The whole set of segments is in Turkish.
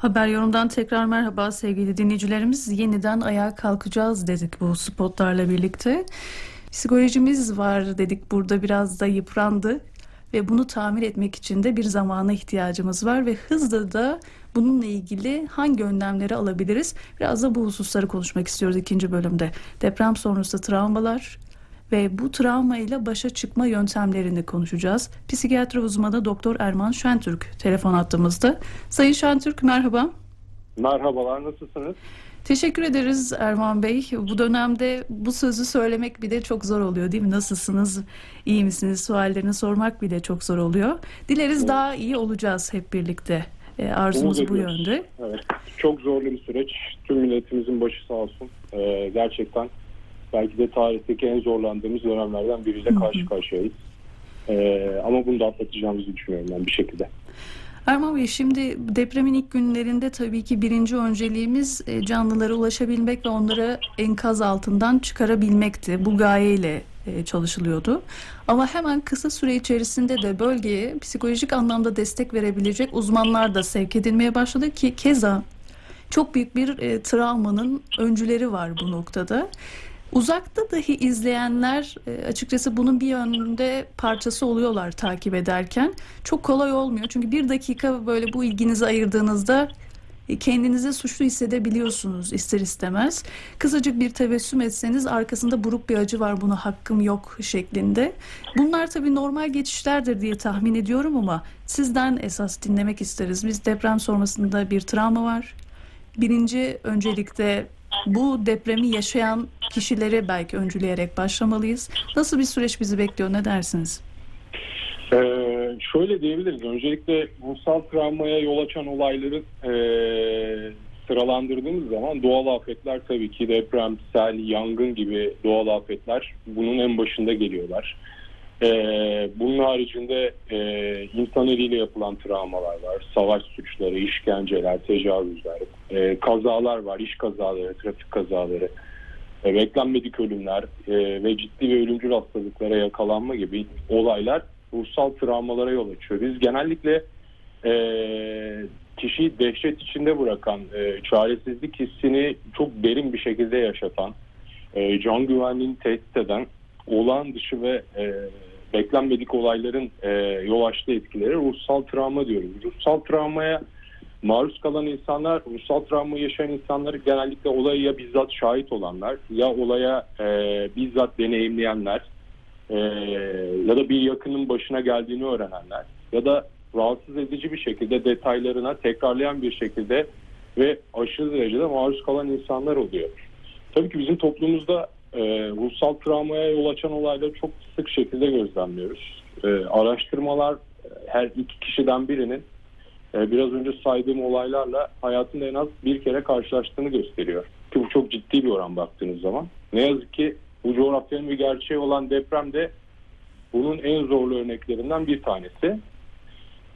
Haber Yorum'dan tekrar merhaba sevgili dinleyicilerimiz. Yeniden ayağa kalkacağız dedik bu spotlarla birlikte. Psikolojimiz var dedik burada biraz da yıprandı ve bunu tamir etmek için de bir zamana ihtiyacımız var ve hızlı da bununla ilgili hangi önlemleri alabiliriz? Biraz da bu hususları konuşmak istiyoruz ikinci bölümde. Deprem sonrası travmalar, ve bu travma ile başa çıkma yöntemlerini konuşacağız. Psikiyatri uzmanı Doktor Erman Şentürk telefon attığımızda. Sayın Şentürk merhaba. Merhabalar nasılsınız? Teşekkür ederiz Erman Bey. Bu dönemde bu sözü söylemek bile çok zor oluyor değil mi? Nasılsınız, iyi misiniz suallerini sormak bile çok zor oluyor. Dileriz evet. daha iyi olacağız hep birlikte. E, arzumuz bu yönde. Evet. Çok zorlu bir süreç. Tüm milletimizin başı sağ olsun. Ee, gerçekten belki de tarihteki en zorlandığımız dönemlerden biriyle karşı karşıyayız. Ee, ama bunu da atlatacağımızı düşünüyorum ben bir şekilde. Erman Bey şimdi depremin ilk günlerinde tabii ki birinci önceliğimiz e, canlılara ulaşabilmek ve onları enkaz altından çıkarabilmekti. Bu gayeyle e, çalışılıyordu. Ama hemen kısa süre içerisinde de bölgeye psikolojik anlamda destek verebilecek uzmanlar da sevk edilmeye başladı ki keza çok büyük bir e, travmanın öncüleri var bu noktada. Uzakta dahi izleyenler e, açıkçası bunun bir yönde parçası oluyorlar takip ederken. Çok kolay olmuyor. Çünkü bir dakika böyle bu ilginizi ayırdığınızda e, kendinizi suçlu hissedebiliyorsunuz ister istemez. Kısacık bir tebessüm etseniz arkasında buruk bir acı var buna hakkım yok şeklinde. Bunlar tabii normal geçişlerdir diye tahmin ediyorum ama sizden esas dinlemek isteriz. Biz deprem sonrasında bir travma var. Birinci öncelikle bu depremi yaşayan kişileri belki öncüleyerek başlamalıyız. Nasıl bir süreç bizi bekliyor ne dersiniz? Ee, şöyle diyebiliriz. Öncelikle ruhsal travmaya yol açan olayları e, sıralandırdığımız zaman doğal afetler tabii ki deprem, sel, yangın gibi doğal afetler bunun en başında geliyorlar. Ee, bunun haricinde e, insan eliyle yapılan travmalar var. Savaş suçları, işkenceler, tecavüzler, e, kazalar var. iş kazaları, trafik kazaları, e, beklenmedik ölümler e, ve ciddi ve ölümcül hastalıklara yakalanma gibi olaylar ruhsal travmalara yol açıyor. Biz genellikle e, kişiyi dehşet içinde bırakan, e, çaresizlik hissini çok derin bir şekilde yaşatan, e, can güvenliğini tehdit eden olağan dışı ve e, beklenmedik olayların e, yol açtığı etkileri ruhsal travma diyoruz. Ruhsal travmaya maruz kalan insanlar, ruhsal travma yaşayan insanları genellikle olaya ya bizzat şahit olanlar ya olaya e, bizzat deneyimleyenler e, ya da bir yakının başına geldiğini öğrenenler ya da rahatsız edici bir şekilde detaylarına tekrarlayan bir şekilde ve aşırı derecede maruz kalan insanlar oluyor. Tabii ki bizim toplumumuzda e, ruhsal travmaya yol açan olayları çok sık şekilde gözlemliyoruz. E, araştırmalar her iki kişiden birinin e, biraz önce saydığım olaylarla hayatında en az bir kere karşılaştığını gösteriyor. Ki bu çok ciddi bir oran baktığınız zaman. Ne yazık ki bu coğrafyanın bir gerçeği olan deprem de bunun en zorlu örneklerinden bir tanesi.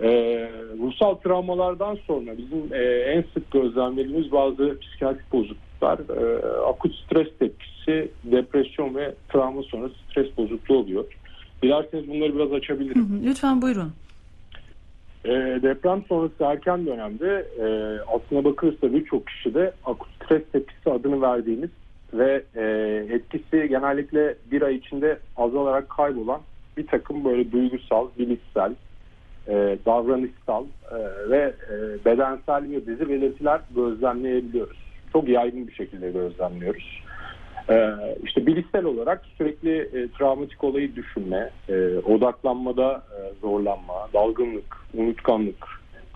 Ee, ruhsal travmalardan sonra bizim e, en sık gözlemlediğimiz bazı psikiyatrik bozukluklar e, akut stres tepkisi, depresyon ve travma sonrası stres bozukluğu oluyor. Dilerseniz bunları biraz açabilirim. lütfen buyurun. E, deprem sonrası erken dönemde e, aslına bakılırsa birçok kişide akut stres tepkisi adını verdiğimiz ve e, etkisi genellikle bir ay içinde azalarak kaybolan bir takım böyle duygusal, bilişsel, e, davranışsal e, ve e, bedensel bir dizi belirtiler gözlemleyebiliyoruz. Çok yaygın bir şekilde gözlemliyoruz. E, işte bilişsel olarak sürekli e, travmatik olayı düşünme, e, odaklanmada e, zorlanma, dalgınlık, unutkanlık,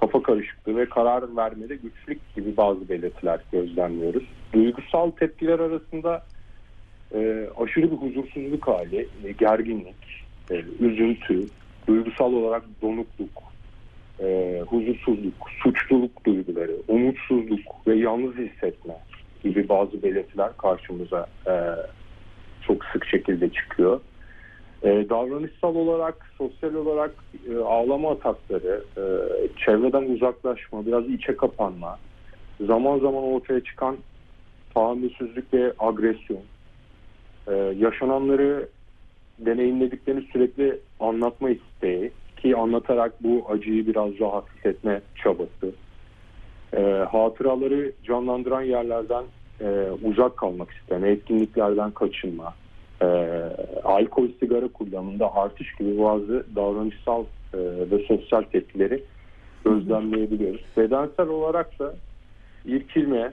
kafa karışıklığı ve karar vermede güçlük gibi bazı belirtiler gözlemliyoruz. Duygusal tepkiler arasında e, aşırı bir huzursuzluk hali, e, gerginlik, e, üzüntü, duygusal olarak donukluk, e, huzursuzluk, suçluluk duyguları, umutsuzluk ve yalnız hissetme gibi bazı belirtiler karşımıza e, çok sık şekilde çıkıyor. E, davranışsal olarak, sosyal olarak e, ağlama atakları, e, çevreden uzaklaşma, biraz içe kapanma, zaman zaman ortaya çıkan tahammülsüzlük ve agresyon, e, yaşananları deneyimlediklerini sürekli anlatma isteği ki anlatarak bu acıyı biraz daha hafifletme çabası, e, hatıraları canlandıran yerlerden e, uzak kalmak isteme, etkinliklerden kaçınma, e, alkol, sigara kullanımında artış gibi bazı davranışsal e, ve sosyal tepkileri gözlemleyebiliyoruz. Bedensel olarak da irkilme,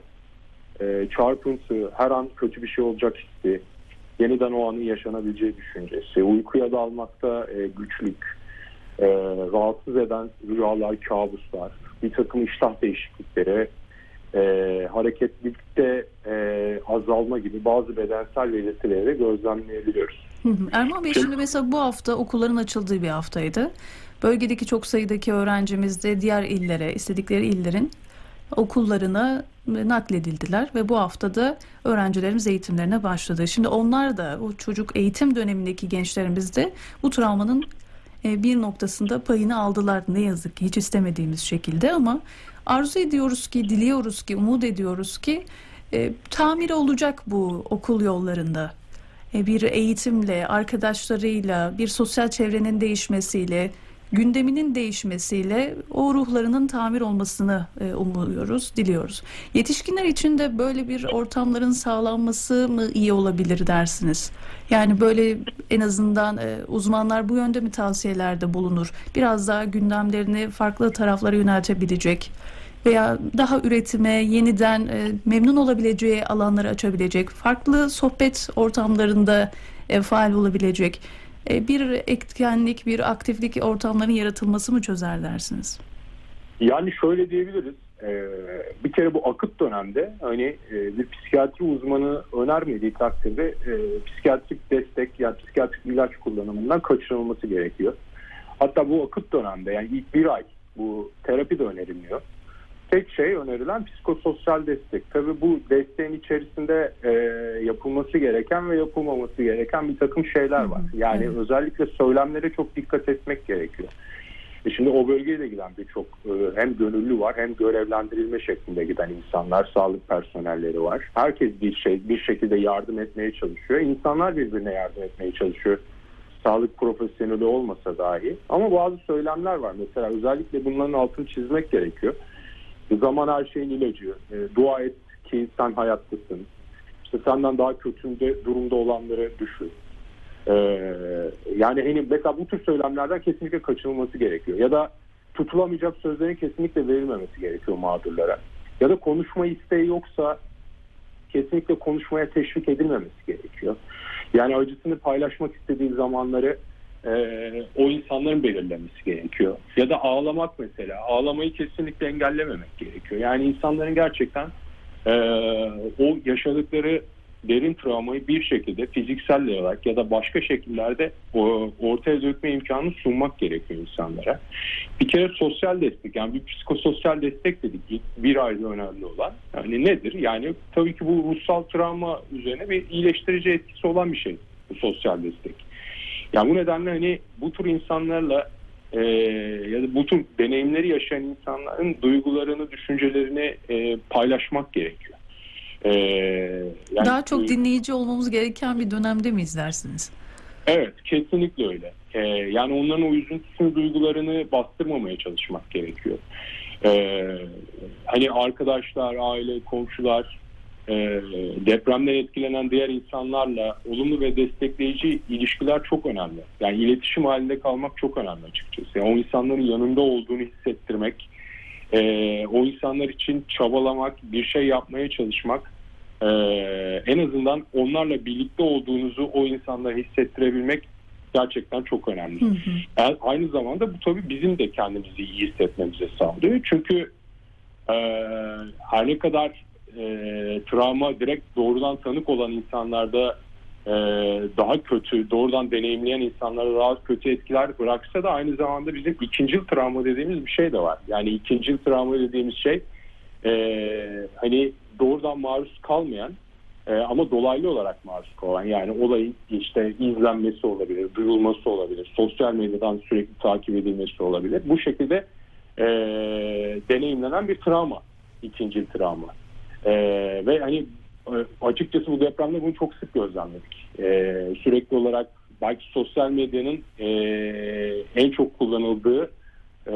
e, çarpıntı, her an kötü bir şey olacak hissi, yeniden o anın yaşanabileceği düşüncesi, uykuya dalmakta e, güçlük, e, rahatsız eden rüyalar, kabuslar, bir takım iştah değişiklikleri, e, hareketlilikte e, azalma gibi bazı bedensel belirtileri gözlemleyebiliyoruz. Erman Bey şimdi mesela bu hafta okulların açıldığı bir haftaydı. Bölgedeki çok sayıdaki öğrencimiz de diğer illere, istedikleri illerin okullarına nakledildiler ve bu haftada öğrencilerimiz eğitimlerine başladı. Şimdi onlar da o çocuk eğitim dönemindeki gençlerimiz de bu travmanın bir noktasında payını aldılar ne yazık ki hiç istemediğimiz şekilde ama arzu ediyoruz ki, diliyoruz ki, umut ediyoruz ki e, tamir olacak bu okul yollarında. E, bir eğitimle, arkadaşlarıyla, bir sosyal çevrenin değişmesiyle, gündeminin değişmesiyle o ruhlarının tamir olmasını e, umuyoruz, diliyoruz. Yetişkinler için de böyle bir ortamların sağlanması mı iyi olabilir dersiniz? Yani böyle en azından e, uzmanlar bu yönde mi tavsiyelerde bulunur? Biraz daha gündemlerini farklı taraflara yöneltebilecek veya daha üretime, yeniden e, memnun olabileceği alanları açabilecek, farklı sohbet ortamlarında e, faal olabilecek bir etkenlik, bir aktiflik ortamların yaratılması mı çözer dersiniz? Yani şöyle diyebiliriz. Ee, bir kere bu akıt dönemde hani e, bir psikiyatri uzmanı önermediği takdirde e, psikiyatrik destek ya yani psikiyatrik ilaç kullanımından kaçınılması gerekiyor. Hatta bu akıt dönemde yani ilk bir ay bu terapi de önerilmiyor. Tek şey önerilen psikososyal destek. Tabii bu desteğin içerisinde e, yapılması gereken ve yapılmaması gereken bir takım şeyler var. Yani evet. özellikle söylemlere çok dikkat etmek gerekiyor. E şimdi o bölgeye de giden birçok e, hem gönüllü var hem görevlendirilme şeklinde giden insanlar, sağlık personelleri var. Herkes bir şey bir şekilde yardım etmeye çalışıyor. İnsanlar birbirine yardım etmeye çalışıyor. Sağlık profesyoneli olmasa dahi. Ama bazı söylemler var. Mesela özellikle bunların altını çizmek gerekiyor. Zaman her şeyin ilacı. E, dua et ki sen hayattasın. İşte senden daha kötü durumda olanları düşün. Ee, yani hani mesela bu tür söylemlerden kesinlikle kaçınılması gerekiyor. Ya da tutulamayacak sözlerin kesinlikle verilmemesi gerekiyor mağdurlara. Ya da konuşma isteği yoksa kesinlikle konuşmaya teşvik edilmemesi gerekiyor. Yani acısını paylaşmak istediği zamanları e, o insanların belirlemesi gerekiyor. Ya da ağlamak mesela. Ağlamayı kesinlikle engellememek gerekiyor. Yani insanların gerçekten e, o yaşadıkları derin travmayı bir şekilde fiziksel olarak ya da başka şekillerde ortaya dökme imkanı sunmak gerekiyor insanlara. Bir kere sosyal destek yani bir psikososyal destek dedik bir ayda önemli olan. Yani nedir? Yani tabii ki bu ruhsal travma üzerine bir iyileştirici etkisi olan bir şey bu sosyal destek. Yani bu nedenle hani bu tür insanlarla e, ya da bu tür deneyimleri yaşayan insanların duygularını, düşüncelerini e, paylaşmak gerekiyor. Ee, yani, Daha çok dinleyici olmamız gereken bir dönemde mi izlersiniz? Evet kesinlikle öyle. Ee, yani onların o üzüntüsünü duygularını bastırmamaya çalışmak gerekiyor. Ee, hani arkadaşlar, aile, komşular e, depremden etkilenen diğer insanlarla olumlu ve destekleyici ilişkiler çok önemli. Yani iletişim halinde kalmak çok önemli açıkçası. Yani o insanların yanında olduğunu hissettirmek, e, o insanlar için çabalamak, bir şey yapmaya çalışmak e, en azından onlarla birlikte olduğunuzu o insanlara hissettirebilmek gerçekten çok önemli. Hı hı. Yani aynı zamanda bu tabii bizim de kendimizi iyi hissetmemize sağlıyor. Çünkü e, her ne kadar e, travma direkt doğrudan tanık olan insanlarda e, daha kötü, doğrudan deneyimleyen insanlara daha kötü etkiler bıraksa da aynı zamanda bizim ikinci travma dediğimiz bir şey de var. Yani ikinci travma dediğimiz şey e, hani doğrudan maruz kalmayan e, ama dolaylı olarak maruz kalan yani olayın işte izlenmesi olabilir, duyulması olabilir, sosyal medyadan sürekli takip edilmesi olabilir. Bu şekilde e, deneyimlenen bir travma, ikinci travma. E, ve hani e, açıkçası bu depremde bunu çok sık gözlemledik. E, sürekli olarak belki sosyal medyanın e, en çok kullanıldığı e,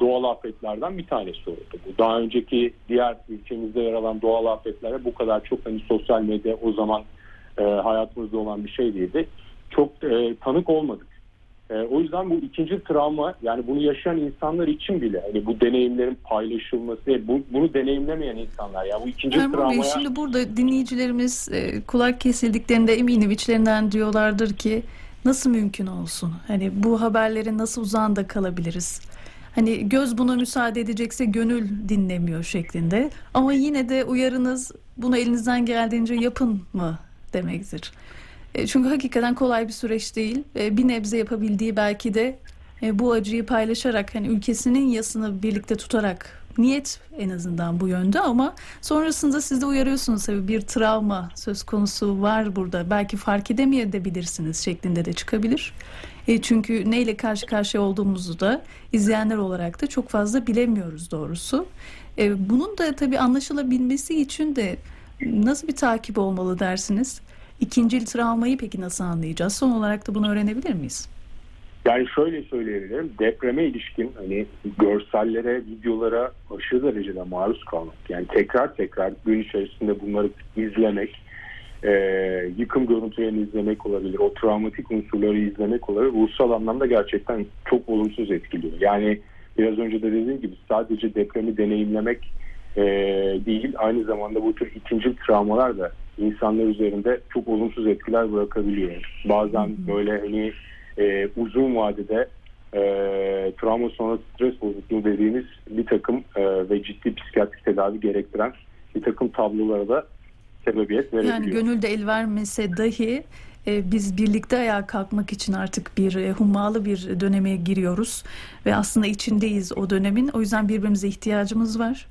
doğal afetlerden bir tanesi oldu. Bu daha önceki diğer ülkemizde yer alan doğal afetlere bu kadar çok hani sosyal medya o zaman e, hayatımızda olan bir şey değildi. Çok e, tanık olmadık. E, o yüzden bu ikinci travma yani bunu yaşayan insanlar için bile hani bu deneyimlerin paylaşılması, bu, bunu deneyimlemeyen insanlar ya bu ikinci Erman Bey travmaya şimdi burada dinleyicilerimiz e, kulak kesildiklerinde eminim içlerinden diyorlardır ki nasıl mümkün olsun? Hani bu haberlerin nasıl uzağında kalabiliriz? Hani göz buna müsaade edecekse gönül dinlemiyor şeklinde. Ama yine de uyarınız bunu elinizden geldiğince yapın mı demektir. E, Çünkü hakikaten kolay bir süreç değil. E, Bir nebze yapabildiği belki de e, bu acıyı paylaşarak hani ülkesinin yasını birlikte tutarak niyet en azından bu yönde ama sonrasında siz de uyarıyorsunuz tabii bir travma söz konusu var burada. Belki fark edemeyebilirsiniz şeklinde de çıkabilir. E, çünkü neyle karşı karşıya olduğumuzu da izleyenler olarak da çok fazla bilemiyoruz doğrusu. E, bunun da tabii anlaşılabilmesi için de nasıl bir takip olmalı dersiniz? İkincil travmayı peki nasıl anlayacağız? Son olarak da bunu öğrenebilir miyiz? Yani şöyle söyleyebilirim. Depreme ilişkin hani görsellere, videolara aşırı derecede maruz kalmak. Yani tekrar tekrar gün içerisinde bunları izlemek, e, yıkım görüntülerini izlemek olabilir, o travmatik unsurları izlemek olabilir. Ruhsal anlamda gerçekten çok olumsuz etkiliyor. Yani biraz önce de dediğim gibi sadece depremi deneyimlemek e, değil, aynı zamanda bu tür ikinci travmalar da insanlar üzerinde çok olumsuz etkiler bırakabiliyor. Bazen böyle hani e, uzun vadede e, travma sonrası stres bozukluğu dediğimiz bir takım e, ve ciddi psikiyatrik tedavi gerektiren bir takım tablolara da sebebiyet verebiliyor. Yani gönülde el vermese dahi e, biz birlikte ayağa kalkmak için artık bir e, hummalı bir döneme giriyoruz ve aslında içindeyiz o dönemin. O yüzden birbirimize ihtiyacımız var.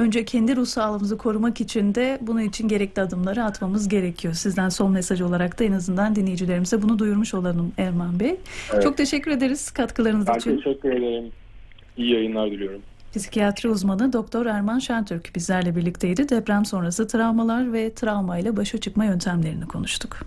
Önce kendi ruh sağlığımızı korumak için de bunun için gerekli adımları atmamız gerekiyor. Sizden son mesaj olarak da en azından dinleyicilerimize bunu duyurmuş olalım Erman Bey. Evet. Çok teşekkür ederiz katkılarınız Ben için. teşekkür ederim. İyi yayınlar diliyorum. Psikiyatri uzmanı Doktor Erman Şentürk bizlerle birlikteydi. Deprem sonrası travmalar ve travmayla başa çıkma yöntemlerini konuştuk.